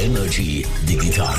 Energy Digital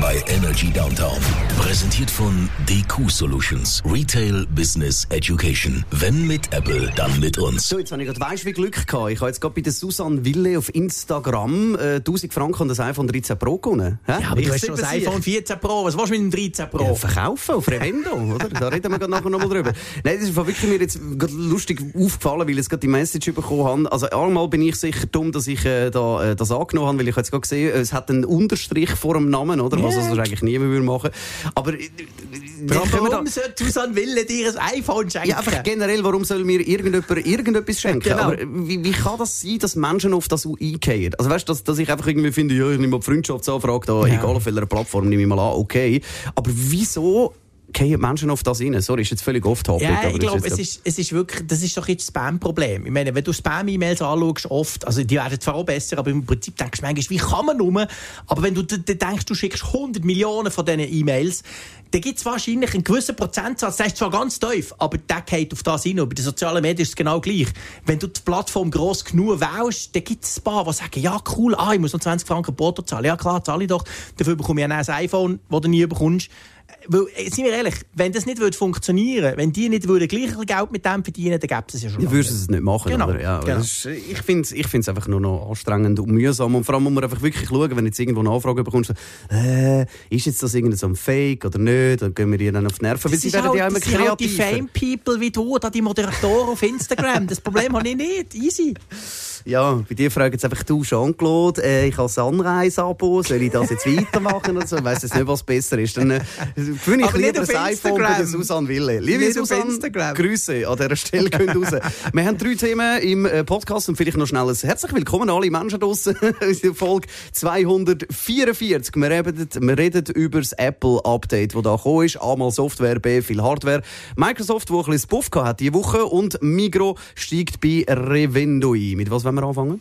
bei Energy Downtown. Präsentiert von DQ Solutions. Retail Business Education. Wenn mit Apple, dann mit uns. So, jetzt habe ich gerade weißt wie Glück gehabt. Ich habe jetzt gerade bei der Susanne Wille auf Instagram äh, 1000 Franken und das iPhone 13 Pro gewonnen. Ja, aber du hast schon das iPhone 14 Pro. Was willst du mit dem 13 Pro? Ja, verkaufen auf Revendo, oder? Da reden wir gerade nachher nochmal drüber. Nein, das ist wirklich mir jetzt gerade lustig aufgefallen, weil ich jetzt gerade die Message bekommen habe. Also einmal bin ich sicher dumm, dass ich äh, da, äh, das angenommen habe, weil ich jetzt gerade gesehen es hat einen Unterstrich vor dem Namen, oder? Was also eigentlich niemand würde machen. Aber äh, warum soll Susanne Wille dir ein iPhone schenken? Ja, einfach generell, warum soll mir irgendjemand irgendetwas schenken? Genau. Aber wie, wie kann das sein, dass Menschen auf das eingehen? Also weißt du, dass, dass ich einfach irgendwie finde, ja, ich nehme mal Freundschaftsanfrage da, ja. egal auf welcher Plattform, nehme ich mal an, okay. Aber wieso gehen Menschen auf das rein? Sorry, ist jetzt völlig off-topic. Ja, ich glaube, es ist, es ist wirklich, das ist doch jetzt das Spam-Problem. Ich meine, wenn du Spam-E-Mails anschaust, oft, also die werden zwar auch besser, aber im Prinzip denkst du manchmal, wie kann man nur? Aber wenn du denkst, du schickst 100 Millionen von diesen E-Mails, dann gibt es wahrscheinlich einen gewissen Prozentsatz, der ist zwar ganz tief, aber der geht auf das hin. Und bei den sozialen Medien ist es genau gleich. Wenn du die Plattform gross genug wählst, dann gibt es ein paar, die sagen, ja cool, ah, ich muss noch 20 Franken Porto zahlen. Ja klar, zahle ich doch. Dafür bekomme ich ein iPhone, das du nie bekommst. Weil, äh, sind wir ehrlich, wenn das nicht würde funktionieren wenn die nicht würden gleich Geld mit dem verdienen, dann gäbe es ja schon. Dann würdest es nicht machen. Genau. Oder? Ja, genau. Ist, ich finde es ich einfach nur noch anstrengend und mühsam. Und vor allem muss man einfach wirklich schauen, wenn du jetzt irgendwo eine Anfrage bekommst, äh, ist jetzt das irgendein so ein Fake oder nicht, dann gehen wir dann auf die Nerven. Das, das ja immer kreativ. Halt die Fame-People wie du, da die Moderatoren auf Instagram. Das Problem habe ich nicht. Easy. Ja, bei dir fragen jetzt einfach du, Jean-Claude, äh, ich habe ein Anreise-Abo, soll ich das jetzt weitermachen oder so? Ich weiss jetzt nicht, was besser ist. Dann äh, gewinne ich lieber das iPhone bei Susanne Wille. Liebe nicht Susanne, Grüße an dieser Stelle gehen raus. Wir haben drei Themen im äh, Podcast und vielleicht noch schnell ein herzlich willkommen alle Menschen draussen in Folge 244. Wir reden, wir reden über das Apple-Update, das da gekommen ist. A mal Software, B viel Hardware. Microsoft, wo ein bisschen Buff hat diese Woche und Migro steigt bei Revendo ein. Mit was wollen wir anfangen?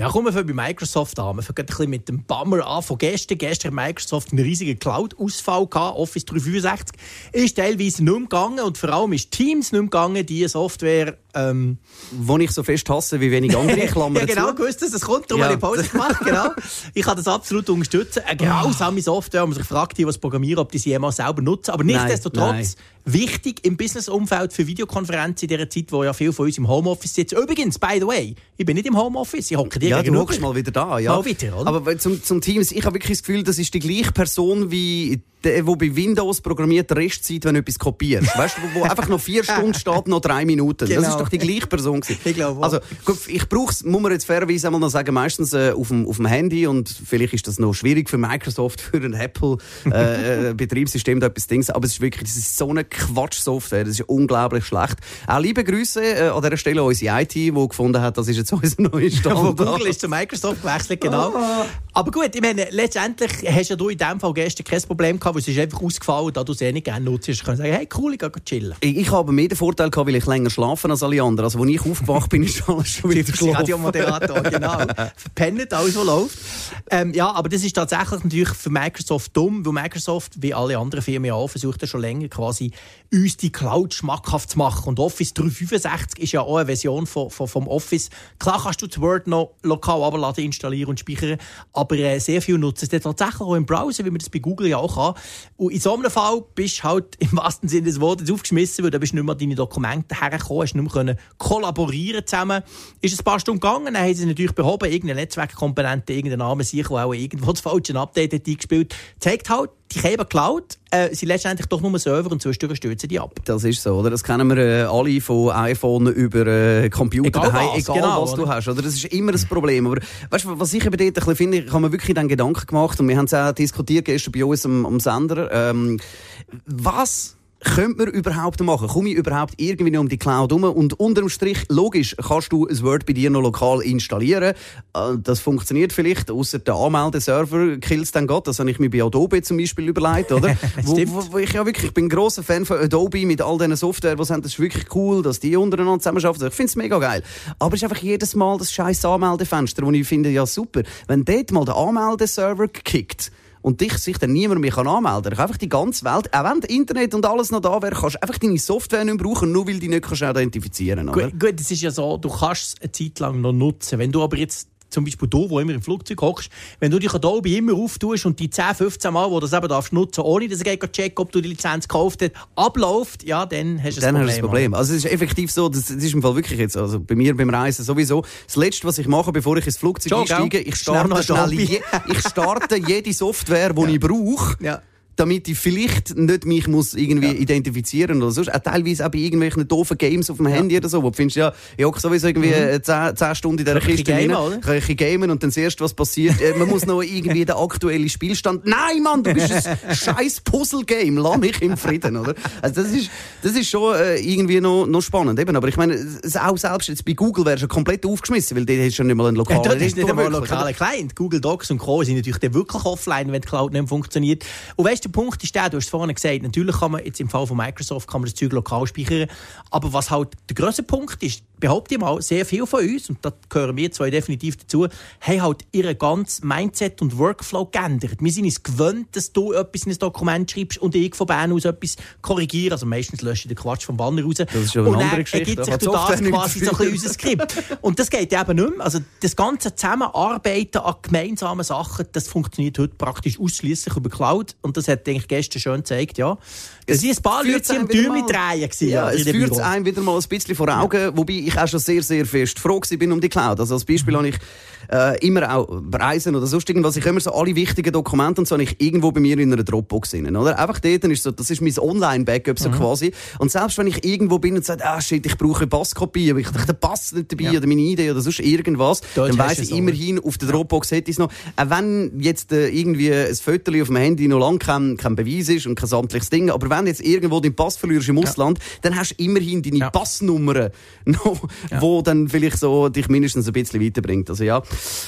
Ja, kommen wir bei Microsoft an. Wir fangen ein bisschen mit dem Bummer an von gestern. Gestern hat Microsoft einen riesigen Cloud-Ausfall gehabt. Office 365 ist teilweise nicht mehr gegangen und vor allem ist Teams nicht mehr gegangen, die Software ähm, Wo ich so fest hasse wie wenig andere Klammern Ja, genau, gewusst, dass es kommt, darum ja. habe ich Pause gemacht, genau. Ich kann das absolut unterstützen. Eine grausame Software, wo man sich fragt, die was programmieren, ob die sie jemals selber nutzen. Aber nichtsdestotrotz wichtig im Business-Umfeld für Videokonferenzen in dieser Zeit, wo ja viele von uns im Homeoffice sitzen. Übrigens, by the way, ich bin nicht im Homeoffice, ich hocke dir Ja, du hockst mal wieder da, ja. Mal wieder, oder? Aber zum, zum Teams, ich habe wirklich das Gefühl, das ist die gleiche Person wie der, der bei Windows programmiert, Restzeit, wenn du etwas kopierst. Weißt du, wo einfach noch vier Stunden steht, noch drei Minuten. Genau. Das ist doch die gleiche Person. Gewesen. Ich glaube Also, gut, ich brauche es, muss man jetzt fairerweise einmal noch sagen, meistens äh, auf, dem, auf dem Handy und vielleicht ist das noch schwierig für Microsoft, für ein Apple-Betriebssystem äh, äh da etwas Dings. Aber es ist wirklich, das ist so eine Quatsch-Software, das ist unglaublich schlecht. Auch liebe Grüße äh, an dieser Stelle an unsere IT, die gefunden hat, das ist jetzt unser neuer Standard. Google ist zu Microsoft gewechselt, genau. Oh. Aber gut, ich meine, letztendlich hast ja du in diesem Fall gestern kein Problem gehabt, weil es ist einfach ausgefallen, da du es eh nicht gerne nutzt. Du kannst sagen, hey cool, ich gehe chillen. Ich, ich habe mehr den Vorteil gehabt, weil ich länger schlafen als alle anderen. Also, als ich aufgewacht bin, ist alles schon wieder geschlafen. Radiomoderator, genau. Verpennt, alles, was läuft. Ähm, ja, aber das ist tatsächlich natürlich für Microsoft dumm, weil Microsoft, wie alle anderen Firmen auch, versucht ja schon länger quasi uns die Cloud schmackhaft zu machen. Und Office 365 ist ja auch eine Version von, von, vom Office. Klar kannst du das Word noch lokal abladen, installieren und speichern, aber äh, sehr viel nutzen es tatsächlich auch im Browser, wie man das bei Google ja auch kann. Und in so einem Fall bist du halt im wahrsten Sinne des Wortes aufgeschmissen, weil da bist du nicht mehr deine Dokumente hergekommen, hast nicht mehr kollaborieren zusammen. Ist ein paar Stunden gegangen, dann haben sie natürlich behoben, irgendeine Netzwerkkomponente, irgendein Name sich, der auch irgendwo das falsche Update hat eingespielt, zeigt halt, die Käber Cloud äh, sind letztendlich doch nur Server und zwischendurch stürzen die ab. Das ist so, oder? Das kennen wir äh, alle von iPhone über äh, Computer egal daheim, was, egal genau, was du hast, oder? Das ist immer ein Problem. Aber weißt du, was ich eben dort ein bisschen finde, ich habe mir wirklich dann Gedanken gemacht und wir haben es auch diskutiert gestern bei uns am, am Sender. Ähm, was könnte man überhaupt machen? Komme ich überhaupt irgendwie um die Cloud herum? Und unterm Strich, logisch, kannst du ein Word bei dir noch lokal installieren. Äh, das funktioniert vielleicht, außer der Anmeldeserver kills dann Gott. Das habe ich mir bei Adobe zum Beispiel überlegt, oder? wo, wo, wo, ich ja wirklich, ich bin ein grosser Fan von Adobe mit all diesen Software, was haben, das ist wirklich cool, dass die untereinander zusammenarbeiten. Ich finde es mega geil. Aber es ist einfach jedes Mal das scheiß Anmeldefenster, wo ich finde, ja super. Wenn dort mal der Anmeldeserver kickt, und dich sich dann niemand mehr anmelden kann. Einfach die ganze Welt, auch wenn das Internet und alles noch da wäre, kannst du einfach deine Software nicht brauchen, nur weil du die nicht kannst identifizieren kannst. Gut, gut, es ist ja so, du kannst es eine Zeit lang noch nutzen. Wenn du aber jetzt zum Beispiel du, wo immer im Flugzeug hockst, wenn du dich Adobe immer auftust und die 10, 15 Mal, wo du das eben darfst nutzen, ohne dass er checken ob du die Lizenz gekauft hast, abläuft, ja, dann hast du dann ein Problem. Hast du das Problem. Also es ist effektiv so, das, das ist im Fall wirklich jetzt, also bei mir beim Reisen sowieso, das Letzte, was ich mache, bevor ich ins Flugzeug Schon, einsteige, ich Schnell starte, schnell je, ich starte jede Software, die ich brauche. Ja. Damit ich vielleicht nicht mich muss irgendwie Ja. identifizieren oder sonst. Auch teilweise auch bei irgendwelchen doofen Games auf dem Handy oder so, wo du findest, ja, ich hocke sowieso irgendwie äh, 10, 10 Stunden in dieser Kiste rein, kann ich gamen und dann das erste, was passiert, äh, man muss noch irgendwie den aktuellen Spielstand. Nein, Mann, du bist ein scheiß Puzzle-Game, lass mich im Frieden, oder? Also das ist, das ist schon äh, irgendwie noch, noch spannend, eben. Aber ich meine, auch selbst jetzt bei Google wärst du komplett aufgeschmissen, weil dort hast du schon nicht mal einen Ja, lokalen das ist nicht einmal ein lokaler Client. Google Docs und Co. sind natürlich dann wirklich offline, wenn die Cloud nicht funktioniert. Und weißt du, Punkt ist der, du hast es vorhin gesagt, natürlich kann man jetzt im Fall von Microsoft kann man das Zeug lokal speichern. Aber was halt der grösste Punkt ist, behaupte ich mal, sehr viel von uns, und da gehören wir zwei definitiv dazu, haben halt ihren ganzen Mindset und Workflow geändert. Wir sind uns gewöhnt, dass du etwas in ein Dokument schreibst und ich von Bern aus etwas korrigiere. Also meistens lösche ich den Quatsch vom Banner raus. Das ist schon eine und dann ergibt sich durch das quasi so ein bisschen unser Skript. Und das geht eben nicht mehr. Also das ganze Zusammenarbeiten an gemeinsamen Sachen, das funktioniert heute praktisch ausschließlich über Cloud. Und das hat, denke ich, gestern schön gezeigt, ja. Es sind ein paar Leute wieder Däumchen drehen gewesen, Ja, es führt Büro. einem wieder mal ein bisschen vor Augen, wobei ich auch schon sehr, sehr fest froh bin um die Cloud. Also als Beispiel habe ich äh, immer auch Reisen oder sonst irgendwas, ich immer so alle wichtigen Dokumente und so habe ich irgendwo bei mir in einer Dropbox drin, oder? Einfach dort ist so, das ist mein Online-Backup Mhm. so quasi. Und selbst wenn ich irgendwo bin und sage, ah shit, ich brauche eine Passkopie, aber ich dachte, der Pass nicht dabei Ja. oder meine Idee oder sonst irgendwas, Dort dann weiss ich es, immerhin, auf der Dropbox hätte ich es noch. Auch wenn jetzt äh, irgendwie ein Foto auf dem Handy noch lange kein, kein Beweis ist und kein samtliches Ding, aber wenn jetzt irgendwo deinen Pass verlierst im Ausland, dann hast du immerhin deine Ja. Passnummern noch, wo dann vielleicht so dich mindestens ein bisschen weiterbringt. Also ja,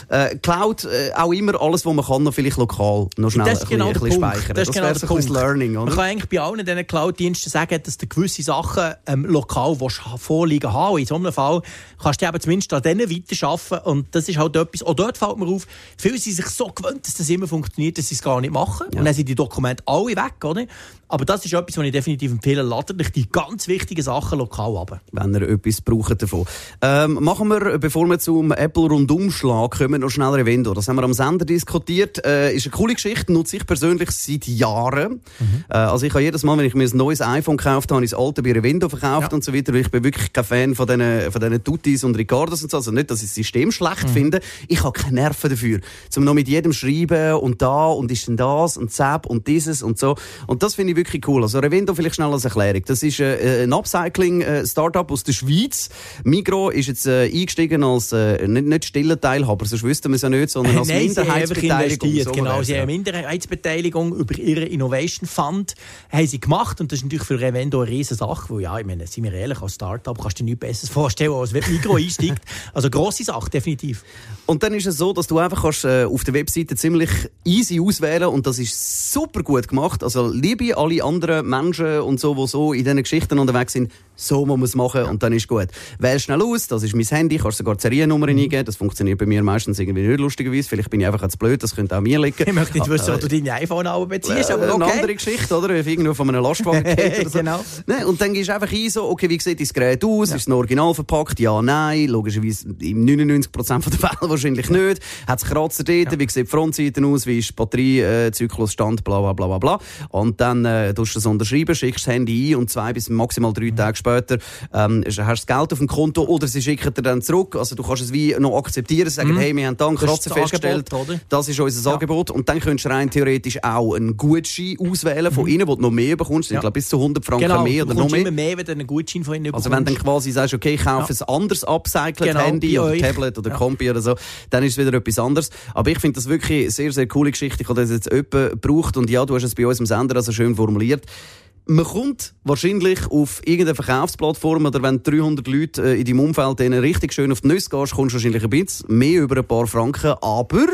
äh, Cloud, äh, auch immer alles, was man kann, noch vielleicht lokal noch schnell das ist ein genau bisschen, der ein bisschen speichern. Das ist genau wäre so ein das Learning, Man oder? kann eigentlich bei allen diesen Cloud-Diensten sagen, dass du gewisse Sachen ähm, lokal vorliegen haben. In so einem Fall kannst du eben zumindest an denen weiterarbeiten. Und das ist halt etwas, auch dort fällt mir auf, viele sind sich so gewöhnt, dass das immer funktioniert, dass sie es gar nicht machen. Und dann sind die Dokumente alle weg, oder? Aber das ist etwas, was ich definitiv empfehle. Ladet euch die ganz wichtigen Sachen lokal ab. wenn ihr etwas braucht davon. Ähm, machen wir, bevor wir zum Apple-Rundumschlag kommen, noch schnell Revendo. Das haben wir am Sender diskutiert. Äh, ist eine coole Geschichte, nutze ich persönlich seit Jahren. Äh, also ich habe jedes Mal, wenn ich mir ein neues iPhone gekauft habe, ich das alte bei Revendo verkauft Ja. und so weiter, weil ich bin wirklich kein Fan von diesen, von diesen Tutis und Ricardos und so. Also nicht, dass ich das System schlecht finde. Ich habe keine Nerven dafür. Zum noch mit jedem schreiben und da und ist denn das und Zap und dieses und so. Und das finde ich wirklich cool. Also Revendo vielleicht schnell als Erklärung. Das ist äh, ein Upcycling-Startup aus der Schweiz. Migro ist jetzt äh, eingestiegen als äh, nicht, nicht stiller Teilhaber, sonst wüssten wir es ja nicht, sondern als Nein, Minderheitsbeteiligung. So genau, sie haben Minderheitsbeteiligung über ihren Innovation Fund haben sie gemacht und das ist natürlich für Revendo eine riesen Sache, weil ja, ich meine, sind wir ehrlich, als Startup kannst du dir nichts Besseres vorstellen, als wenn Migro einsteigt. Also grosse Sache, definitiv. Und dann ist es so, dass du einfach kannst, äh, auf der Webseite ziemlich easy auswählen und das ist super gut gemacht. Also liebe alle anderen Menschen und so, die so in diesen Geschichten unterwegs sind, so muss man es machen und dann ist gut. Wähl schnell aus, das ist mein Handy, kannst sogar die Seriennummer Mhm. eingeben, das funktioniert bei mir meistens irgendwie nicht lustigerweise, vielleicht bin ich einfach zu blöd, das könnte auch mir liegen. Ich möchte nicht wissen, Ah, wo du deine iPhone aber beziehst, äh, aber Eine okay. andere Geschichte, oder? Wenn irgendwo von einem Lastwagen geht oder so. Genau. Ne? Und dann gehst du einfach ein, so, okay, wie sieht das Gerät aus? Ist es noch original verpackt? Ja, nein. Logischerweise im 99% der Fälle wahrscheinlich nicht. Hat es Kratzer dort? Wie sieht die Frontseite aus? Wie ist der Batteriezyklusstand? Bla, bla, bla, bla, bla. Und dann äh, tust du das unterschreiben, schickst das Handy ein und zwei bis maximal drei Tage später ähm, hast du das Geld auf dem Konto oder sie schicken dir dann zurück. Also du kannst es wie noch akzeptieren, sagen, hey, wir haben da einen Kratzer das festgestellt. Angebot? Das ist unser Angebot. Und dann könntest du rein theoretisch auch einen Gutschein auswählen von ihnen, wo du noch mehr bekommst. Ich Ja. glaube, bis zu 100 Franken Genau, mehr oder noch bekommst mehr. immer mehr, wenn du einen Gutschein von ihnen Also wenn du dann bekommst. quasi sagst, okay, ich kaufe ein anderes upcycled Genau, Handy oder euch. Tablet oder Ja. Kompi oder so, dann ist es wieder etwas anderes. Aber ich finde das wirklich eine sehr, sehr coole Geschichte. Ich habe das jetzt jemand gebraucht und ja, du hast es bei uns im Sender also schön formuliert. Man kommt wahrscheinlich auf irgendeine Verkaufsplattform oder wenn 300 Leute äh, in deinem Umfeld denen richtig schön auf die Nüsse gehst, kommst du wahrscheinlich ein bisschen mehr über ein paar Franken, aber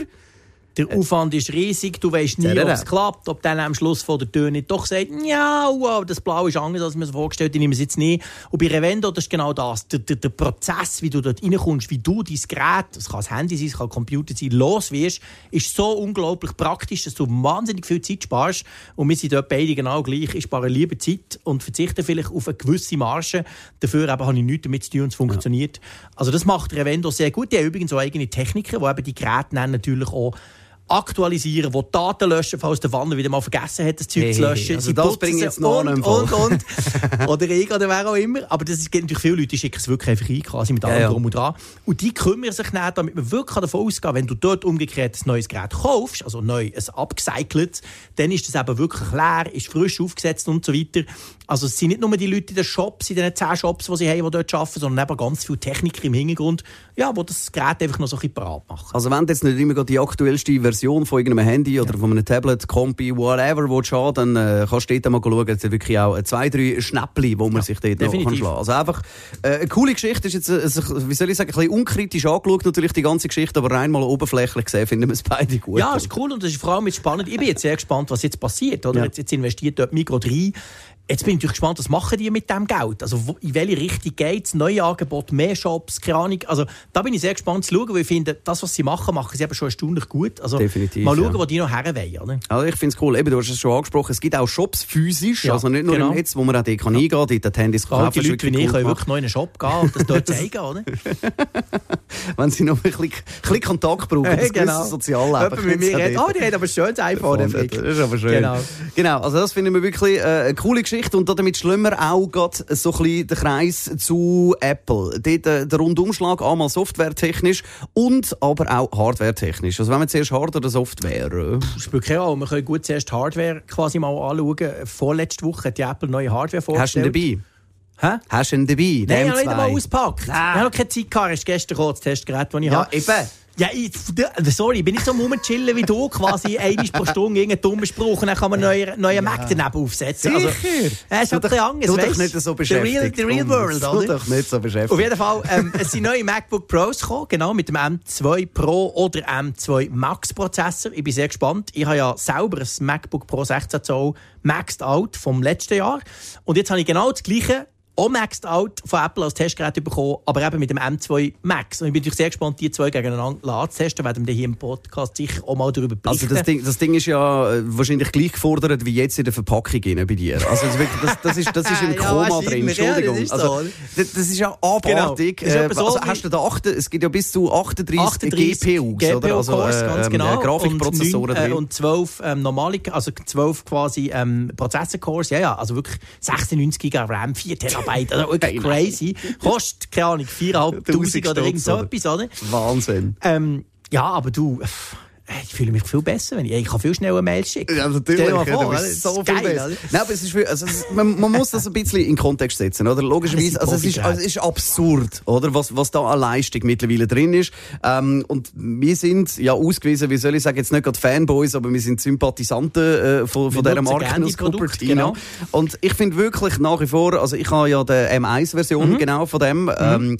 Der Aufwand ist riesig, du weißt nie, ob es klappt, ob dann am Schluss von der Tür nicht doch sagt, ja, wow, das Blau ist anders, als mir so vorgestellt, ich nehme es jetzt nicht. Und bei Revendo, das ist genau das. Der, der, der Prozess, wie du dort reinkommst, wie du dein Gerät, das kann das Handy sein, es kann Computer sein, los wirst, ist so unglaublich praktisch, dass du wahnsinnig viel Zeit sparst. Und wir sind dort beide genau gleich. Ich spare lieber Zeit und verzichte vielleicht auf eine gewisse Marge. Dafür habe ich nichts damit zu tun und es funktioniert. Ja. Also das macht Revendo sehr gut. Die haben übrigens auch eigene Techniker, die eben die Geräte natürlich auch aktualisieren, die Daten löschen, falls der Wanner wieder mal vergessen hat, das Zeug hey, zu löschen. Also Sie das bringt jetzt noch und, und, und, Oder ich oder wer auch immer. Aber das gibt natürlich viele Leute, die schicken es wirklich einfach ein, quasi mit allem ja, drum und dran. Und die kümmern sich dann, damit man wirklich davon ausgehen wenn du dort umgekehrt ein neues Gerät kaufst, also neu, ein upgecycelt, dann ist das eben wirklich leer, ist frisch aufgesetzt und so weiter. Also es sind nicht nur die Leute in den Shops, in den 10 Shops, die sie haben, die dort arbeiten, sondern eben ganz viele Techniker im Hintergrund, ja, die das Gerät einfach noch so ein bisschen parat machen. Also wenn du jetzt nicht immer die aktuellste Version von irgendeinem Handy oder ja. von einem Tablet, Kompi, whatever, willst haben, dann äh, kannst du dort mal schauen, es sind wirklich auch zwei, drei Schnäppchen, wo man ja, sich dort noch kann schlagen Also einfach äh, eine coole Geschichte, ist jetzt, äh, wie soll ich sagen, ein bisschen unkritisch angeschaut, natürlich die ganze Geschichte, aber rein mal oberflächlich gesehen, finden wir es beide gut. Ja, ist cool und das ist vor allem spannend. Ich bin jetzt sehr gespannt, was jetzt passiert. Oder? Ja. Jetzt, jetzt investiert dort Micro 3 Jetzt bin ich natürlich gespannt, was machen die mit dem Geld? Also, in welche Richtung geht es? Neue Angebote, mehr Shops, keine Ahnung. Also, da bin ich sehr gespannt zu schauen, weil ich finde, das, was sie machen, machen sie eben schon erstaunlich gut. Also, Definitiv, mal schauen, ja. wo die noch herwollen. Oder? Also, ich finde es cool. Eben, du hast es schon angesprochen, es gibt auch Shops physisch, ja, also nicht nur genau. im Netz, wo man auch dort kann ja. eingehen kann, dort Handys kaufen. Die Leute wie ich können wirklich noch in einen Shop gehen und das dort zeigen, oder? Wenn sie noch ein bisschen, bisschen Kontakt brauchen, das genau. Sozialleben. mit mir redet, oh, die hat aber ein schönes iPhone. Das ist aber schön. Genau, genau also das finden wir wirklich äh, eine coole Geschichte und damit schlimm schließen wir auch gerade so ein bisschen den Kreis zu Apple. Dort äh, der Rundumschlag einmal softwaretechnisch und aber auch hardwaretechnisch. Also wenn wir zuerst Hardware oder Software... Äh. Spielt keine Rolle. Wir können gut zuerst Hardware quasi mal anschauen. Vorletzte Woche hat die Apple neue Hardware vorgestellt. Hast du ihn dabei? Hä? Hast du ihn dabei? Nein, ich habe nicht mal ausgepackt. Ich habe noch keine Zeit gehabt. Es ist gestern gekommen, das Testgerät, das ich ja, habe. Eben. Ja, ich, sorry, bin ich so rumchillen wie du, quasi einmal pro Stunde irgendeinen dummen Spruch und dann kann man einen neuen, neuen ja. Mac daneben aufsetzen. Also, Sicher. Äh, ist halt ein bisschen anders, Du doch nicht so beschäftigt. The real, the real world, oder? Du doch nicht so beschäftigt. Auf jeden Fall, ähm, es sind neue MacBook Pros gekommen, genau, mit dem M2 Pro oder M2 Max Prozessor. Ich bin sehr gespannt. Ich habe ja selber ein MacBook Pro 16 Zoll Maxed Out vom letzten Jahr. Und jetzt habe ich genau das Gleiche auch Maxed Out von Apple als Testgerät bekommen, aber eben mit dem M2 Max. Und ich bin natürlich sehr gespannt, die zwei gegeneinander zu testen. Werden wir hier im Podcast sicher auch mal darüber berichten. Also das Ding, das Ding ist ja äh, wahrscheinlich gleich gefordert wie jetzt in der Verpackung bei dir. Also das, das, das, ist, das ist im Koma ja, drin. Entschuldigung. Ja, das, ist also, das, das, ist ja abartig. Genau. Ist äh, also hast du da 8, es gibt ja bis zu 38, 38 GPUs, GPU oder? Also, Cores, ganz ähm, genau. Grafikprozessoren und, 9, äh, und 12 ähm, normale, also 12 quasi ähm, Prozessor-Cores. Ja, ja, also wirklich 96 GB RAM, 4 Terabyte. Also wirklich crazy. Kostet, keine Ahnung, 4'500 oder irgend so etwas, oder? Wahnsinn. Ähm, ja, aber du... Ich fühle mich viel besser, wenn ich, ich kann viel schneller Mails schicken. Ja, natürlich. Vor, das ist so geil, viel besser. Nein, aber es ist, also es, man, man, muss das ein bisschen in Kontext setzen, oder? Logischerweise, also es ist, also es ist absurd, oder? Was, was da an Leistung mittlerweile drin ist. Ähm, und wir sind ja ausgewiesen, wie soll ich sagen, jetzt nicht gerade Fanboys, aber wir sind Sympathisanten äh, von, von dieser Marke aus Cupertino. Genau. Und ich finde wirklich nach wie vor, also ich habe ja die M1-Version mhm. genau von dem. Mhm. Ähm,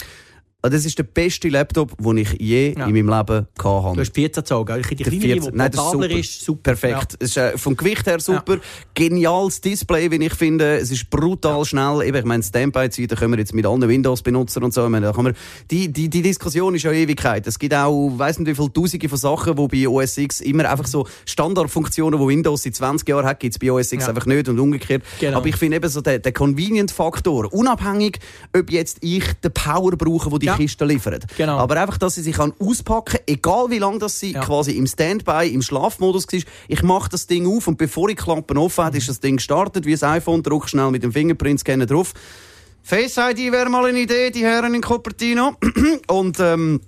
das ist der beste Laptop, den ich je ja. in meinem Leben hatte. Du hast 14 Zoll, gell? Die kleine, 14, die Nein, das ist super. Ist, super. Perfekt. Ja. Es ist äh, vom Gewicht her super. Ja. Geniales Display, wie ich finde. Es ist brutal schnell. Eben, ich meine, Standby-Zeit können wir jetzt mit allen Windows-Benutzern und so. Ich meine, da kann man, die, die, die Diskussion ist ja Ewigkeit. Es gibt auch, ich weiss nicht wie viele Tausende von Sachen, die bei OS X immer einfach so Standardfunktionen, die Windows seit 20 Jahren hat, gibt es bei OS X einfach nicht und umgekehrt. Genau. Aber ich finde eben so der, der Convenient-Faktor, unabhängig, ob jetzt ich den Power brauche, wo die ja. Kiste liefern. Genau. Aber einfach, dass sie sich auspacken kann, egal wie lange das sie ja. quasi im Standby, im Schlafmodus war. Ich mache das Ding auf und bevor ich Klappen offen habe, ist das Ding gestartet, wie ein iPhone, drück schnell mit dem Fingerprint-Scanner drauf. Face ID wäre mal eine Idee, die Herren in Cupertino. und ähm,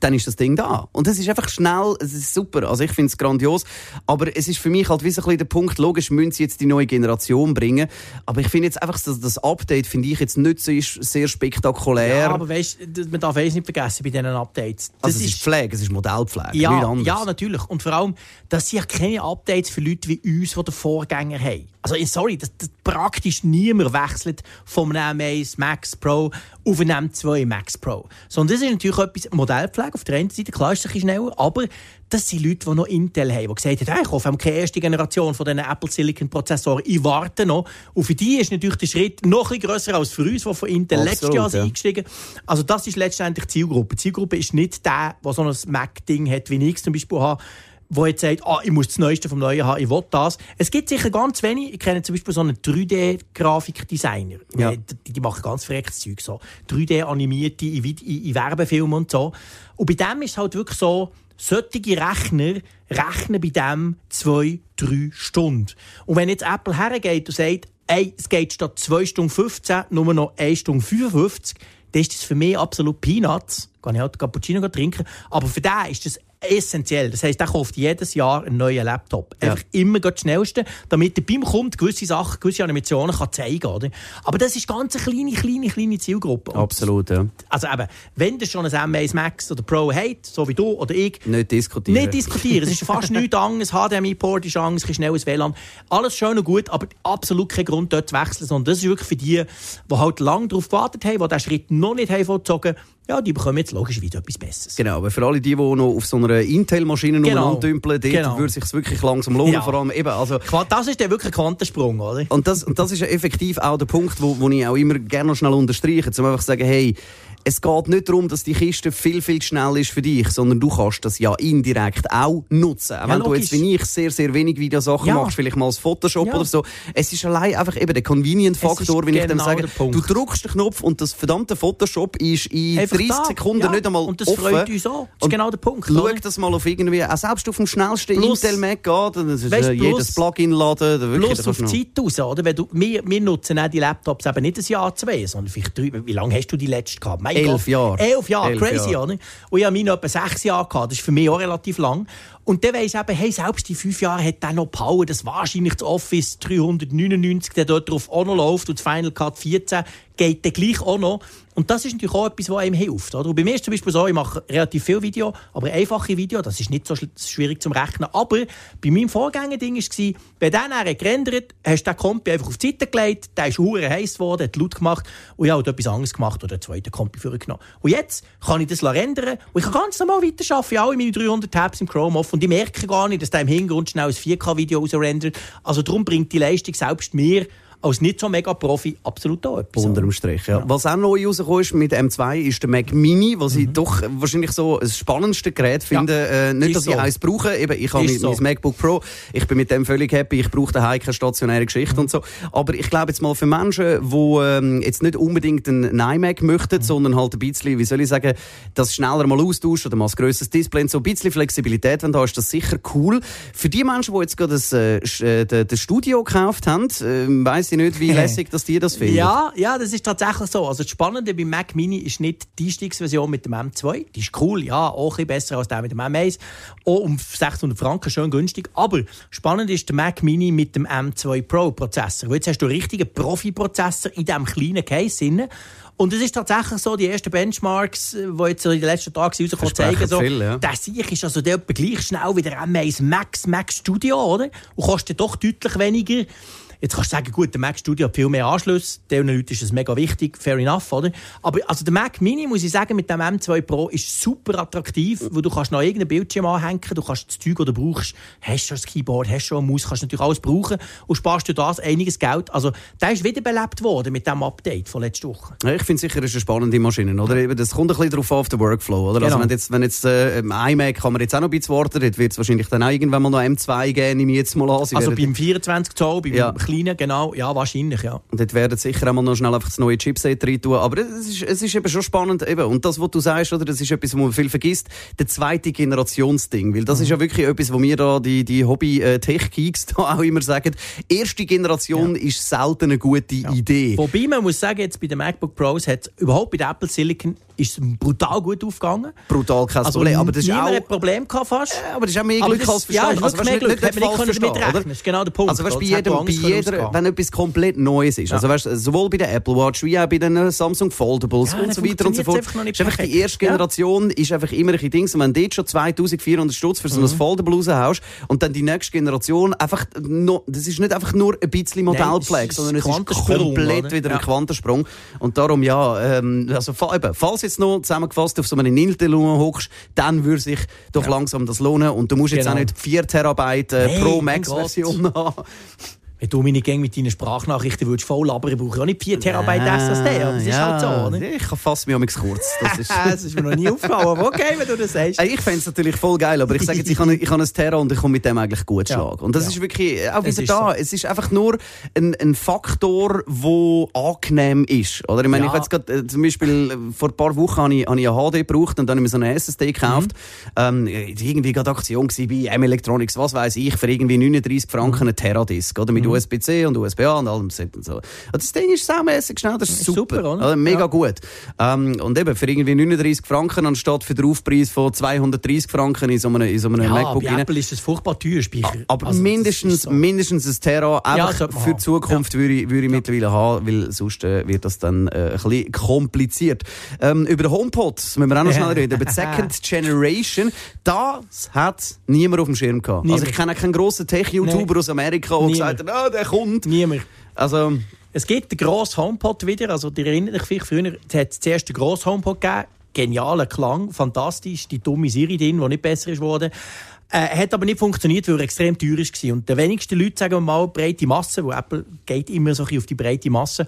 dann ist das Ding da. Und es ist einfach schnell, es ist super. Also ich finde es grandios. Aber es ist für mich halt wie so ein bisschen der Punkt, logisch müssen sie jetzt die neue Generation bringen. Aber ich finde jetzt einfach, dass das Update finde ich jetzt nicht so ist sehr spektakulär. Ja, aber weißt, man darf eins nicht vergessen bei diesen Updates. Das also es ist, ist Pflege, es ist Modellpflege, ja, Ja, natürlich. Und vor allem, das sind ja keine Updates für Leute wie uns, die den Vorgänger haben. Also sorry, dass, dass praktisch niemand wechselt vom M1 Max Pro auf einen M2 Max Pro. Sondern das ist natürlich etwas Modellpflege auf der einen Seite, klar ist es ein schneller, aber das sind Leute, die noch Intel haben, die gesagt haben, hey, ich haben keine erste Generation von diesen Apple Silicon Prozessoren. Ich warte noch. Und für die ist natürlich der Schritt noch ein grösser als für uns, die von Intel Absolut, letztes Jahr ja. eingestiegen Also das ist letztendlich die Zielgruppe. Die Zielgruppe ist nicht der, der so ein Mac-Ding hat, wie ich zum Beispiel habe, wo jetzt sagt, ah, ich muss das Neueste vom Neuen haben, ich will das. Es gibt sicher ganz wenig, ich kenne zum Beispiel so einen 3D-Grafikdesigner. Ja. Die, die machen ganz verrecktes Zeug, so 3D-animierte in, in, in Werbefilmen und so. Und bei dem ist es halt wirklich so, solche Rechner rechnen bei dem zwei, drei Stunden. Und wenn jetzt Apple hergeht und sagt, ey, es geht statt 2 Stunden 15 nur noch 1 Stunde 55, dann ist das für mich absolut Peanuts. Kann ich halt Cappuccino trinken. Aber für den ist das essentiell. Das heisst, der kauft jedes Jahr einen neuen Laptop. Ja. Einfach immer das Schnellste, damit er beim Kunden gewisse Sachen, gewisse Animationen kann zeigen kann. Oder? Aber das ist ganz eine kleine, kleine, kleine Zielgruppe. Und Absolut, ja. Also eben, wenn du schon ein M1 Max oder Pro hast, so wie du oder ich, Nicht diskutieren. nicht diskutieren. Es ist fast nichts anderes. HDMI-Port ist anders, ein schnelles WLAN. Alles schön und gut, aber absolut kein Grund, dort zu wechseln. Sondern das ist wirklich für die, die halt lange darauf gewartet haben, die diesen Schritt noch nicht haben vollzogen ja, die bekommen jetzt logischerweise etwas Besseres. Genau, aber für alle die, die noch auf so einer Intel-Maschine Genau. dort Genau. würde es sich wirklich langsam lohnen. Ja. Vor allem eben, also, Das ist dann wirklich Quantensprung, oder? Und das, und das ist effektiv auch der Punkt, wo, wo ich auch immer gerne noch schnell unterstreiche, um einfach zu sagen, hey, es geht nicht darum, dass die Kiste viel, viel schnell ist für dich, sondern du kannst das ja indirekt auch nutzen. Auch Ja, wenn du jetzt wie ich sehr, sehr wenig Videosachen Ja. machst, vielleicht mal als Photoshop Ja. oder so. Es ist allein einfach eben der Convenient-Faktor, wenn ich dem genau sage, du drückst den Knopf und das verdammte Photoshop ist in Einfach 30 da. Sekunden Ja. nicht einmal Und das offen. freut uns auch. Das ist Und genau der Punkt. Schau das mal auf irgendwie, auch selbst auf dem schnellsten Plus- Intel Mac geht, das ist Weißt, jedes Plugin laden, wirklich, Plus auf die Zeit raus, oder? Wenn du, wir, wir nutzen auch die Laptops eben nicht ein Jahr, zwei, sondern vielleicht drei. Wie lange hast du die letzte gehabt? Mein Elf Gott. Jahre. Elf Jahre, Elf crazy, Jahre. oder? Und ich habe meine etwa sechs Jahre gehabt. Das ist für mich auch relativ lang. Und dann weiss ich eben, hey, selbst die fünf Jahre hat der noch Power, dass wahrscheinlich das Office 399, der dort drauf auch noch läuft, und das Final Cut 14 geht dann gleich auch noch. Und das ist natürlich auch etwas, was einem hilft. Oder? Und bei mir ist zum Beispiel so, ich mache relativ viel Video, aber einfache Video, das ist nicht so schwierig zum Rechnen. Aber bei meinem Vorgänger-Ding war es, der nachher gerendert, hast du den Kompi einfach auf die Seite gelegt, der ist hure heiß geworden, hat laut gemacht und ich habe halt etwas anderes gemacht oder einen zweiten Kompi vorgenommen. Und jetzt kann ich das rendern und ich kann ganz normal weiterarbeiten, alle meine 300 Tabs im Chrome off und ich merke gar nicht, dass der im Hintergrund schnell ein 4K-Video rausrendert. Also darum bringt die Leistung selbst mir als nicht so mega Profi absolut auch etwas. Unterm Strich, ja. Was auch neu rausgekommen ist mit M2 ist der Mac Mini, was ich doch wahrscheinlich so das spannendste Gerät finde. Mhm. Ja, Äh, nicht, ist dass ich so. eins brauche, eben, ich habe mein, so. mein MacBook Pro, ich bin mit dem völlig happy, ich brauche daheim keine stationäre Geschichte Mhm. und so. Aber ich glaube jetzt mal für Menschen, die ähm, jetzt nicht unbedingt einen iMac möchten, Mhm. sondern halt ein bisschen, wie soll ich sagen, das schneller mal austauschen oder mal ein grösseres Display und so ein bisschen Flexibilität, wenn da ist das sicher cool. Für die Menschen, die jetzt gerade das, äh, äh, das Studio gekauft haben, äh, weiss ich nicht, wie lässig dass die das finden. Ja, ja, das ist tatsächlich so. Also das Spannende beim Mac Mini ist nicht die Einstiegsversion mit dem M2. Die ist cool, ja, auch ein bisschen besser als der mit dem M1. Auch um 600 Franken, schön günstig. Aber spannend ist der Mac Mini mit dem M2 Pro Prozessor. Jetzt hast du einen richtigen Profi-Prozessor in diesem kleinen Case drin. Und es ist tatsächlich so, die ersten Benchmarks, äh, die jetzt so in den letzten Tagen rausgekommen Versprechen zeigen, so, viel, ja. der Sieg ist also der etwa gleich schnell wie der M1 Max, Mac Studio, oder? Und kostet doch deutlich weniger. Jetzt kannst du sagen, gut, der Mac Studio hat viel mehr Anschlüsse. Den Leuten ist das mega wichtig, fair enough, oder? Aber also der Mac Mini, muss ich sagen, mit dem M2 Pro ist super attraktiv, weil du kannst noch irgendeinen Bildschirm anhängen, du kannst das Zeug, das du brauchst, hast schon das Keyboard, hast schon eine Maus, kannst natürlich alles brauchen und sparst dir das einiges Geld. Also der ist wiederbelebt worden mit dem Update von letzter Woche. Ja, ich finde sicher, es ist eine spannende Maschine, oder? Eben, Das kommt ein bisschen darauf an, auf den Workflow, oder? Also Genau. wenn jetzt, wenn jetzt äh, im iMac kann man jetzt auch noch ein bisschen warten, wird es wahrscheinlich dann auch irgendwann mal noch M2 geben, nehme ich jetzt mal an. Sie Also beim 24 Zoll, beim Ja. Kleinen, genau, ja, wahrscheinlich, ja. Und dort werden sicher auch mal noch schnell einfach das neue Chipset rein tun. Aber es ist, es ist eben schon spannend. Eben. Und das, was du sagst, oder, das ist etwas, was man viel vergisst. Der zweite Generationsding. Weil Mhm. das ist ja wirklich etwas, wo wir da, die, die Hobby-Tech-Geeks da auch immer sagen. Erste Generation ist selten eine gute Idee. Wobei man muss sagen, jetzt bei den MacBook Pros hat überhaupt bei der Apple Silicon ist es brutal gut aufgegangen. Brutal kein Also Problem. Aber das ist niemand auch, hat Problem gehabt fast. aber das ist auch mehr Glück das- als ja, Verstand. ist also, mehr Glück. nicht, nicht falsch nicht verstehen, oder? Das ist genau der Punkt. Also, weißt, bei, jedem, bei jeder, wenn etwas komplett Neues ist, also weißt, sowohl bei der Apple Watch wie auch bei den äh, Samsung Foldables Ja, und so weiter und so fort, ist einfach die erste Ja. Generation ist einfach immer ein Ding. Und wenn du dort schon 2400 Stutz für so Mhm. ein Foldable raushaust und dann die nächste Generation einfach noch, das ist nicht einfach nur ein bisschen Modellpflege, sondern es ist komplett wieder Ja. ein Quantensprung. Und darum, ja, ähm, also, falls jetzt noch zusammengefasst auf so einem Intel hockst, dann würde sich doch ja. langsam das lohnen und du musst jetzt Genau. auch nicht 4 Terabyte äh, Hey, pro mein Max-Version haben. Wenn du meine Gang mit deinen Sprachnachrichten würdest voll labern, brauche ich auch nicht 4 Terabyte SSD. Aber das ist halt so, oder? Ich fasse mich auch kurz. Das ist das ist mir noch nie aufgefallen, aber okay, wenn du das sagst. Ich fände es natürlich voll geil, aber ich sage jetzt, ich habe, ich habe ein Terra und ich komme mit dem eigentlich gut Ja. schlagen. Und das Ja. ist wirklich, äh, auch Es wieder ist da, so. es ist einfach nur ein, ein Faktor, der angenehm ist. Oder? Ich meine, Ja. ich habe jetzt gerade, äh, zum Beispiel, äh, vor ein paar Wochen habe ich, habe ich eine HD gebraucht und dann habe ich mir so eine SSD gekauft. Mhm. Ähm, irgendwie gerade Aktion bei M Electronics, was weiß ich, für irgendwie 39 Franken Mhm. eine Terra-Disk, oder? Mit USB-C und USB-A und allem Set und so. Und das Ding ist saumässig schnell, das ist Ist super. super, oder? Also, mega Ja. gut. Ähm, und eben, für irgendwie 39 Franken anstatt für den Aufpreis von 230 Franken in so einem, in so einem Ja, MacBook bei rein. Apple ist das furchtbar teuer, Speicher. Aber Also, mindestens, so. mindestens ein Terra, einfach man für die Zukunft würde ich, würde ich mittlerweile haben, weil sonst äh, wird das dann äh, ein bisschen kompliziert. Ähm, über den HomePod müssen wir auch noch schnell reden. Über die Second Generation, das hat niemand auf dem Schirm gehabt. Also Niemand. ich kenne auch keinen grossen Tech-YouTuber aus Amerika, der gesagt hat, ah, der kommt. Niemand. Also, Es gibt den grossen HomePod wieder. Also, ihr erinnert euch vielleicht, früher hat es zuerst den grossen HomePod gegeben. Genialer Klang, fantastisch. Die dumme Siri drin, die nicht besser ist geworden. Äh, hat aber nicht funktioniert, weil er extrem teuer war. Und die wenigsten Leute, sagen wir mal, breite Masse, wo Apple geht immer so auf die breite Masse,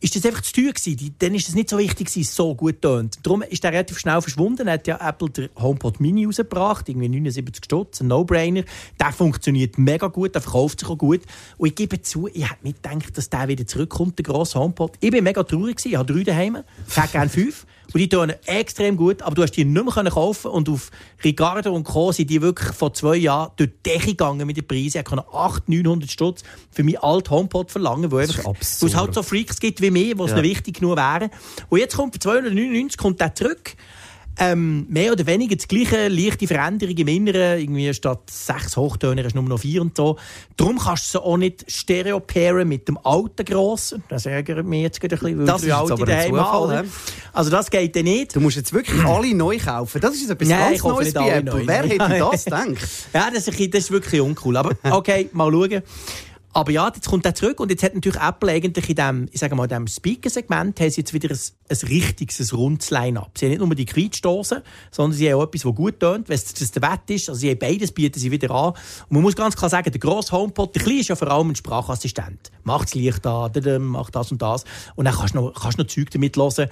ist das einfach zu teuer gewesen. Die, dann ist das nicht so wichtig gewesen, so gut tönt. Darum ist der relativ schnell verschwunden. Hat ja Apple den HomePod Mini rausgebracht, irgendwie 79 Stutz, ein No-Brainer. Der funktioniert mega gut, der verkauft sich auch gut. Und ich gebe zu, ich hätte nicht gedacht, dass der wieder zurückkommt, der grosse HomePod. Ich bin mega traurig gewesen, ich habe drei daheim, ich hätte gerne fünf. Und die tönen extrem gut, aber du hast die nicht mehr kaufen und auf Ricardo und Co. sind die wirklich vor zwei Jahren durch die Decke gegangen mit den Preisen. Ich konnte 800, 900 Stutz für meinen alten HomePod verlangen, wo, es halt so Freaks gibt wie mir, die es Ja. noch wichtig genug wären. Und jetzt kommt für 299 kommt der zurück. Ähm, mehr oder weniger das gleiche, leichte Veränderung im Inneren. Irgendwie statt sechs Hochtöner du nur noch vier und so. Darum kannst du sie auch nicht stereo pairen mit dem alten Grossen. Das ärgert mich jetzt gerade ein bisschen, weil Das ist drei alte daheim Zufall, habe. hä? Also das geht dann nicht. du musst jetzt wirklich alle neu kaufen. Das ist jetzt etwas Nein, ganz Neues bei Apple. neu. Wer hätte das gedacht? Ja, das ist, das ist wirklich uncool. Aber okay, mal schauen. Aber ja, jetzt kommt er zurück und jetzt hat natürlich Apple eigentlich in dem, ich sage mal, in dem Speaker-Segment haben sie jetzt wieder ein, ein richtiges, ein rundes Line-Up. Sie haben nicht nur die Quietschdosen, sondern sie haben auch etwas, das gut tönt, wenn es das der Wett ist. Also sie haben beides, bieten sie wieder an. Und man muss ganz klar sagen, der grosse HomePod, der kleine ist ja vor allem ein Sprachassistent. Macht das Licht an, macht das und das. Und dann kannst du noch, kannst du noch Zeug damit hören.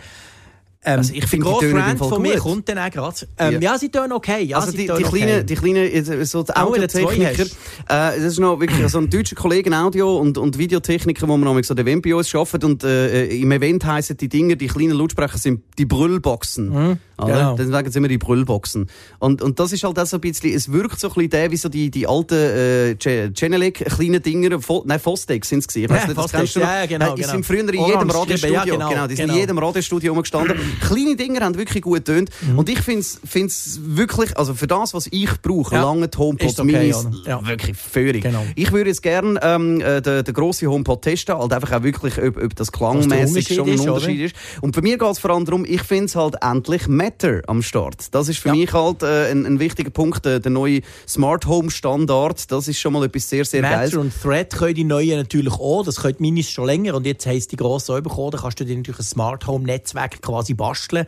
Ähm, Also ich im grosse Friend von mir kommt dann auch gerade. Ähm, Ja. ja. sie tönen okay. Ja, also die, die, tönen okay. kleinen, die kleinen, äh, so die Audiotechniker, äh, das ist noch wirklich so ein deutscher Kollege, Audio- und, und Videotechniker, wo man so den Event bei uns arbeitet und äh, im Event heissen die Dinger, die kleinen Lautsprecher sind die Brüllboxen. Oder? genau. Sagen sie immer die Brüllboxen. Und, und das ist halt auch so ein bisschen, es wirkt so ein bisschen der, wie so die, die alten äh, Ge- Genelec kleinen Dinger, Fo nein, Fostex sind es gewesen. Ja, nicht, das kennst du noch? ja, genau, Die genau. sind früher in jedem Radiostudio, ja, genau, genau, die sind genau. in jedem Radiostudio rumgestanden. Kleine Dinger haben wirklich gut getönt. Und ich finde es wirklich, also für das, was ich brauche, Ja. lange HomePod okay, Minis? Ja. wirklich völlig. Genau. Ich würde jetzt gerne ähm, äh, den, den grossen HomePod testen, halt einfach auch wirklich, ob, ob das klangmäßig schon ein? Unterschied ist. Und bei mir geht es vor allem darum, ich finde es halt endlich Matter am Start. Das ist für Ja. mich halt äh, ein, ein wichtiger Punkt, äh, der neue Smart Home Standard. Das ist schon mal etwas sehr, sehr Geiles. Matter und Thread können die neuen natürlich auch. Das können Minis schon länger. Und jetzt heisst die grossen auch bekommen. Da kannst du dir natürlich ein Smart Home Netzwerk quasi basteln.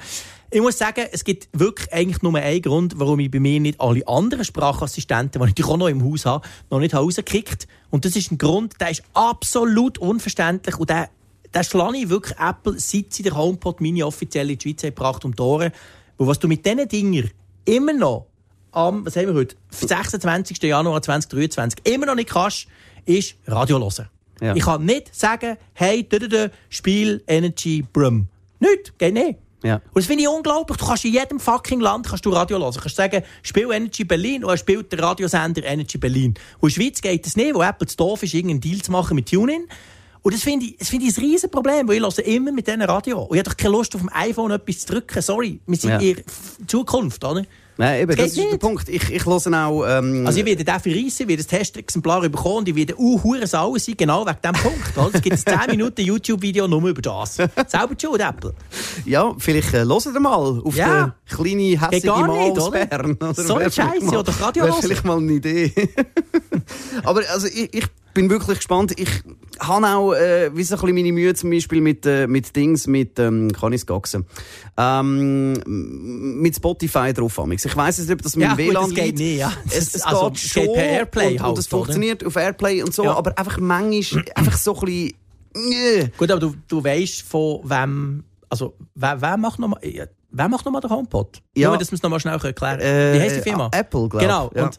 Ich muss sagen, es gibt wirklich eigentlich nur einen Grund, warum ich bei mir nicht alle anderen Sprachassistenten, die ich natürlich auch noch im Haus habe, noch nicht rausgekickt. Und das ist ein Grund, der ist absolut unverständlich und der, der schlage ich wirklich Apple, seit sie der HomePod Mini offiziell in die Schweiz gebracht um die Ohren. Weil was du mit diesen Dingen immer noch am, was haben wir heute, 26. Januar 2023 immer noch nicht kannst, ist Radio hören. Ja. Ich kann nicht sagen, hey, dö, dö, dö, Spiel Energy Brum. Nicht, geht nicht. Ja. Und das finde ich unglaublich. Du kannst in jedem fucking Land kannst du Radio hören. Du kannst sagen, spiel Energy Berlin und er spielt der Radiosender Energy Berlin. Und in der Schweiz geht das nicht, wo Apple zu doof ist, irgendeinen Deal zu machen mit TuneIn. Und das finde ich, das finde ich ein riesen Problem, weil ich höre immer mit diesen Radio. Und ich habe doch keine Lust, auf dem iPhone etwas zu drücken. Sorry, wir sind Ja. in der Zukunft, oder? Nein, eben, Das das, ist der nicht. Punkt. Ich, ich höre auch... Ähm, Also ich werde den verreissen, ich werde das Testexemplar bekommen und ich werde uh, hure sauer sein, genau wegen diesem Punkt. Oder? Es gibt ein 10 Minuten YouTube-Video nur über das. Selber Schuld, Apple. Ja, vielleicht äh, hört ihr mal auf Ja. den kleinen, hässlichen gar Mann aus? Bern. Oder So eine Scheisse, mal- oder Radio Wäre vielleicht mal eine Idee. Aber also, ich, ich bin wirklich gespannt. Ich, habe auch äh, wie so ein bisschen meine Mühe zum Beispiel mit, äh, mit Dings, mit, ähm, kann ich es ähm, mit Spotify drauf. amigs. Ich weiss nicht, ob das mit Ja, gut, WLAN das geht nicht, ja. Es, es Also, geht es schon geht per Airplay und, und halt, es oder? funktioniert auf Airplay und so, Ja. aber einfach manchmal einfach so ein bisschen... äh, Gut, aber du, du weißt von wem, also wer, wer macht nochmal, wer macht nochmal den HomePod? Ja. Nur, dass wir es nochmal schnell erklären Äh, Wie heisst die Firma? Apple, glaub, Genau. ja. Und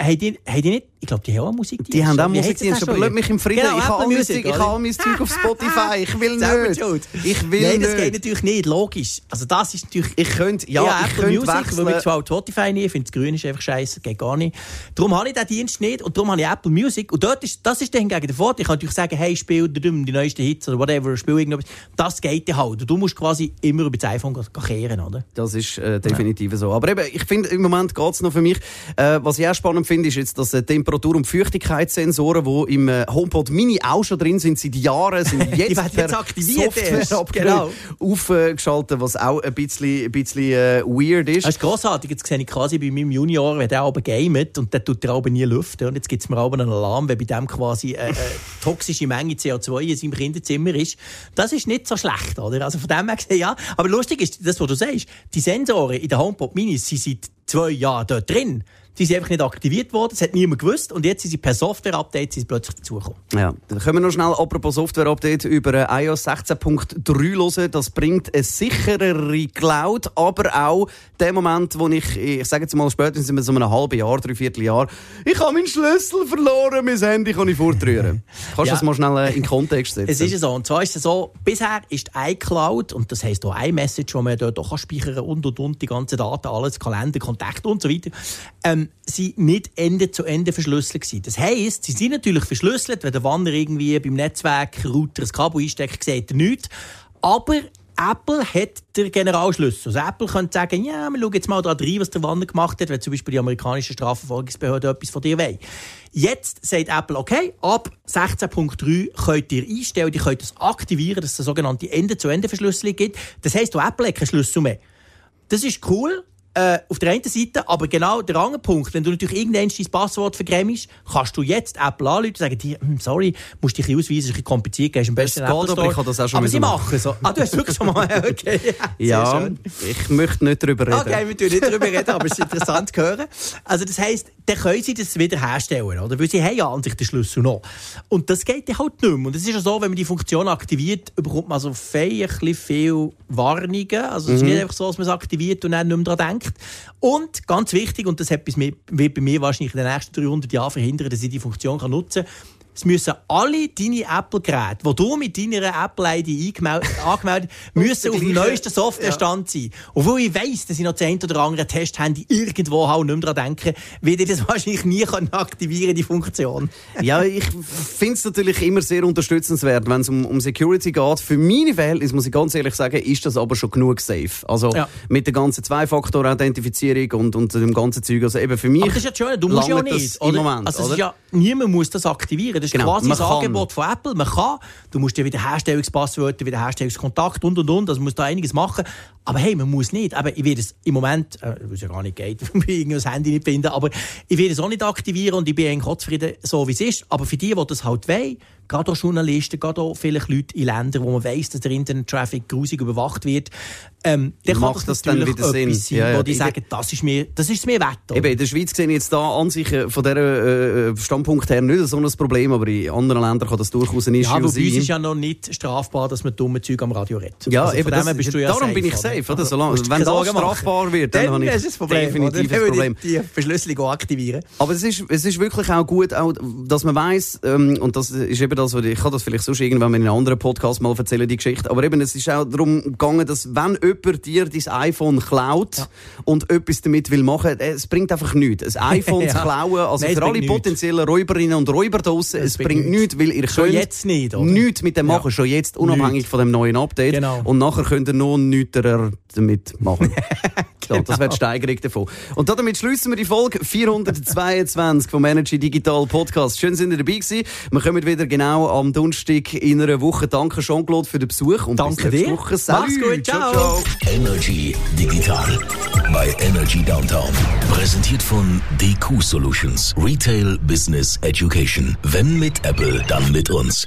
haben die, haben die nicht, ich glaube, die haben auch Musikdienst. Die haben auch Musikdienst, aber lass mich im Frieden. Genau, ich habe all Music, ich all mein Zeug auf Spotify. Ich will nicht. Ich will Nein, das geht natürlich nicht, logisch. Also das ist natürlich... Ich könnte, ja, Ja, ich Apple könnte Music, wechseln. weil ich zwar Spotify nicht, ich finde das Grün ist einfach scheiße, geht gar nicht. Darum habe ich diesen Dienst nicht und darum habe ich Apple Music und dort ist, das ist dann hingegen der Vorteil. Ich kann natürlich sagen, hey, spiel die, neuesten Hits oder whatever, spiel irgendwas. Das geht ja halt. Und du musst quasi immer über das iPhone kehren, oder? Das ist äh, definitiv so. Aber eben, ich finde, im Moment geht's noch für mich. Äh, was ich auch spannend finde, ist jetzt, dass äh, Temperatur- und Feuchtigkeitssensoren, die im äh, HomePod Mini auch schon drin sind, seit Jahren, sind jetzt, jetzt aktiviert Genau. aufgeschaltet, was auch ein bisschen, ein bisschen äh, weird ist. Das ist grossartig. Jetzt sehe ich quasi bei meinem Junior, wenn der aber gamet und der tut der aber nie lüften. Und jetzt gibt es mir aber einen Alarm, wenn bei dem quasi äh, eine toxische Menge CO2 in seinem Kinderzimmer ist. Das ist nicht so schlecht, oder? Also von dem her gesehen, ja. Aber lustig ist, das, was du sagst, die Sensoren in der HomePod Minis sind seit zwei Jahren dort drin. Die sind einfach nicht aktiviert worden, das hat niemand gewusst. Und jetzt sind sie per Software-Update sind sie plötzlich dazugekommen. Ja, dann können wir noch schnell, apropos Software-Update, über äh, iOS 16.3 hören. Das bringt eine sicherere Cloud, aber auch der Moment, wo ich, ich sage jetzt mal spätestens in so einem halben Jahr, dreiviertel Jahr, ich habe meinen Schlüssel verloren, mein Handy kann ich fortrühren. Kannst du Ja. das mal schnell äh, in den Kontext setzen? Es ist ja so. Und zwar ist es so, bisher ist die iCloud, und das heisst auch iMessage, wo man dort auch kann speichern und, und, und, die ganzen Daten, alles, Kalender, Kontakt und so weiter, ähm, sind nicht Ende zu Ende verschlüsselt gewesen. Das heisst, sie sind natürlich verschlüsselt, wenn der Wanner irgendwie beim Netzwerkrouter ein Kabel einsteckt, sieht er nichts. Aber Apple hat den Generalschlüssel. Also Apple könnte sagen, ja, wir schauen jetzt mal da rein, was der Wanner gemacht hat, wenn zum Beispiel die amerikanische Strafverfolgungsbehörde etwas von dir will. Jetzt sagt Apple, okay, ab 16.3 könnt ihr einstellen, ihr könnt das aktivieren, dass es eine sogenannte Ende-zu-Ende-Verschlüsselung gibt. Das heisst, Apple hat keinen Schlüssel mehr. Das ist cool. Äh, auf der einen Seite, aber genau der andere Punkt, wenn du natürlich irgendwann dein Passwort vergrämst, kannst du jetzt Apple anrufen und sagen, dir, hm, sorry, musst dich ausweisen, ist ein bisschen kompliziert, gehst am besten Es geht, Apple aber Store. ich habe das auch schon Aber sie machen so. Ah, du hast wirklich schon mal, okay. Ja, schön. ich möchte nicht darüber reden. Okay, wir tun nicht darüber reden, aber es ist interessant zu hören. Also das heisst, dann können sie das wieder herstellen, oder? Weil sie haben ja an sich den Schlüssel noch. Und das geht dann halt nicht mehr. Und es ist ja so, wenn man die Funktion aktiviert, bekommt man so ein bisschen viel Warnungen. Also es ist nicht einfach so, dass man es aktiviert und dann nicht mehr daran denkt. Und ganz wichtig, und das wird bei mir wahrscheinlich in den nächsten 300 Jahren verhindern, dass ich die Funktion nutzen kann, es müssen alle deine Apple-Geräte, die du mit deiner Apple-ID angemeldet, müssen auf dem neuesten Softwarestand sein. Und weil ich weiss, dass ich noch das ein oder andere Testhandy irgendwo habe und nicht mehr daran denke, werde ich das wahrscheinlich nie können aktivieren die Funktion. Ja, ich finde es natürlich immer sehr unterstützenswert, wenn es um, um Security geht. Für meine Verhältnisse, muss ich ganz ehrlich sagen, ist das aber schon genug safe. Also Ja. mit der ganzen Zwei-Faktor-Authentifizierung und, und dem ganzen Zeug. Also eben für mich Aber das ist ja das Schöne, du musst ja nicht. Oder? Moment, also oder? ja, niemand muss das aktivieren. Das ist Genau, quasi man das. Angebot von Apple. Man kann, du musst dir Wiederherstellungspasswörter, Wiederherstellungskontakt und und und, also musst da einiges machen. Aber hey, man muss nicht. Aber ich werde es im Moment, äh, weil es ja gar nicht geht, ich irgendwie das Handy nicht finde, aber ich werde es auch nicht aktivieren und ich bin eigentlich auch zufrieden, so wie es ist. Aber für die, die das halt wollen, gerade auch Journalisten, gerade auch vielleicht Leute in Ländern, wo man weiss, dass der Internet-Traffic grusig überwacht wird, ähm, dann kann Macht das, das dann wieder Sinn. sein, Ja, ja. wo die sagen, das ist mir, das ist mir wert. oder? Eben, in der Schweiz sehe ich jetzt da an sich äh, von diesem äh, Standpunkt her nicht so ein Problem, aber in anderen Ländern kann das durchaus ein Issue Ja, aber bei sein. uns ist ja noch nicht strafbar, dass man dumme Zeug am Radio redet. Ja, Also eben, das, bist du ja darum safe, bin ich oder? safe. Oder? Also, Solange, wenn das Sorgen machen. strafbar wird, dann, dann habe ich ist ein Problem. definitiv oder? ein Problem. ich Die Verschlüsselung aktivieren. Aber es ist, es ist wirklich auch gut, auch, dass man weiss, ähm, und das ist eben das, was ich ich kann das vielleicht sonst irgendwann in einem anderen Podcast mal erzählen, die Geschichte, aber eben, es ist auch darum gegangen, dass wenn jemand dir dein iPhone klaut und etwas damit will machen, äh, es bringt einfach nichts. Ein iPhone Ja. zu klauen, also Nein, für alle potenziellen Räuberinnen und Räuber draussen, es bringt bringt nichts, weil ihr Schon könnt jetzt nicht, oder? nichts mit dem Ja. machen, schon jetzt, unabhängig von dem neuen Update. Genau. Und nachher könnt ihr noch nichts damit machen. So, das Genau. wäre die Steigerung davon. Und damit schließen wir die Folge 422 vom Energy Digital Podcast. Schön, sind ihr dabei gewesen. Wir kommen wieder genau am Donnerstag in einer Woche. Danke, Jean-Claude, für den Besuch. Und Danke bis nächste dir. Woche. Mach's gut. Ciao. Energy Digital bei Energy Downtown. Präsentiert von DQ Solutions. Retail Business Education. Wenn mit Apple, dann mit uns.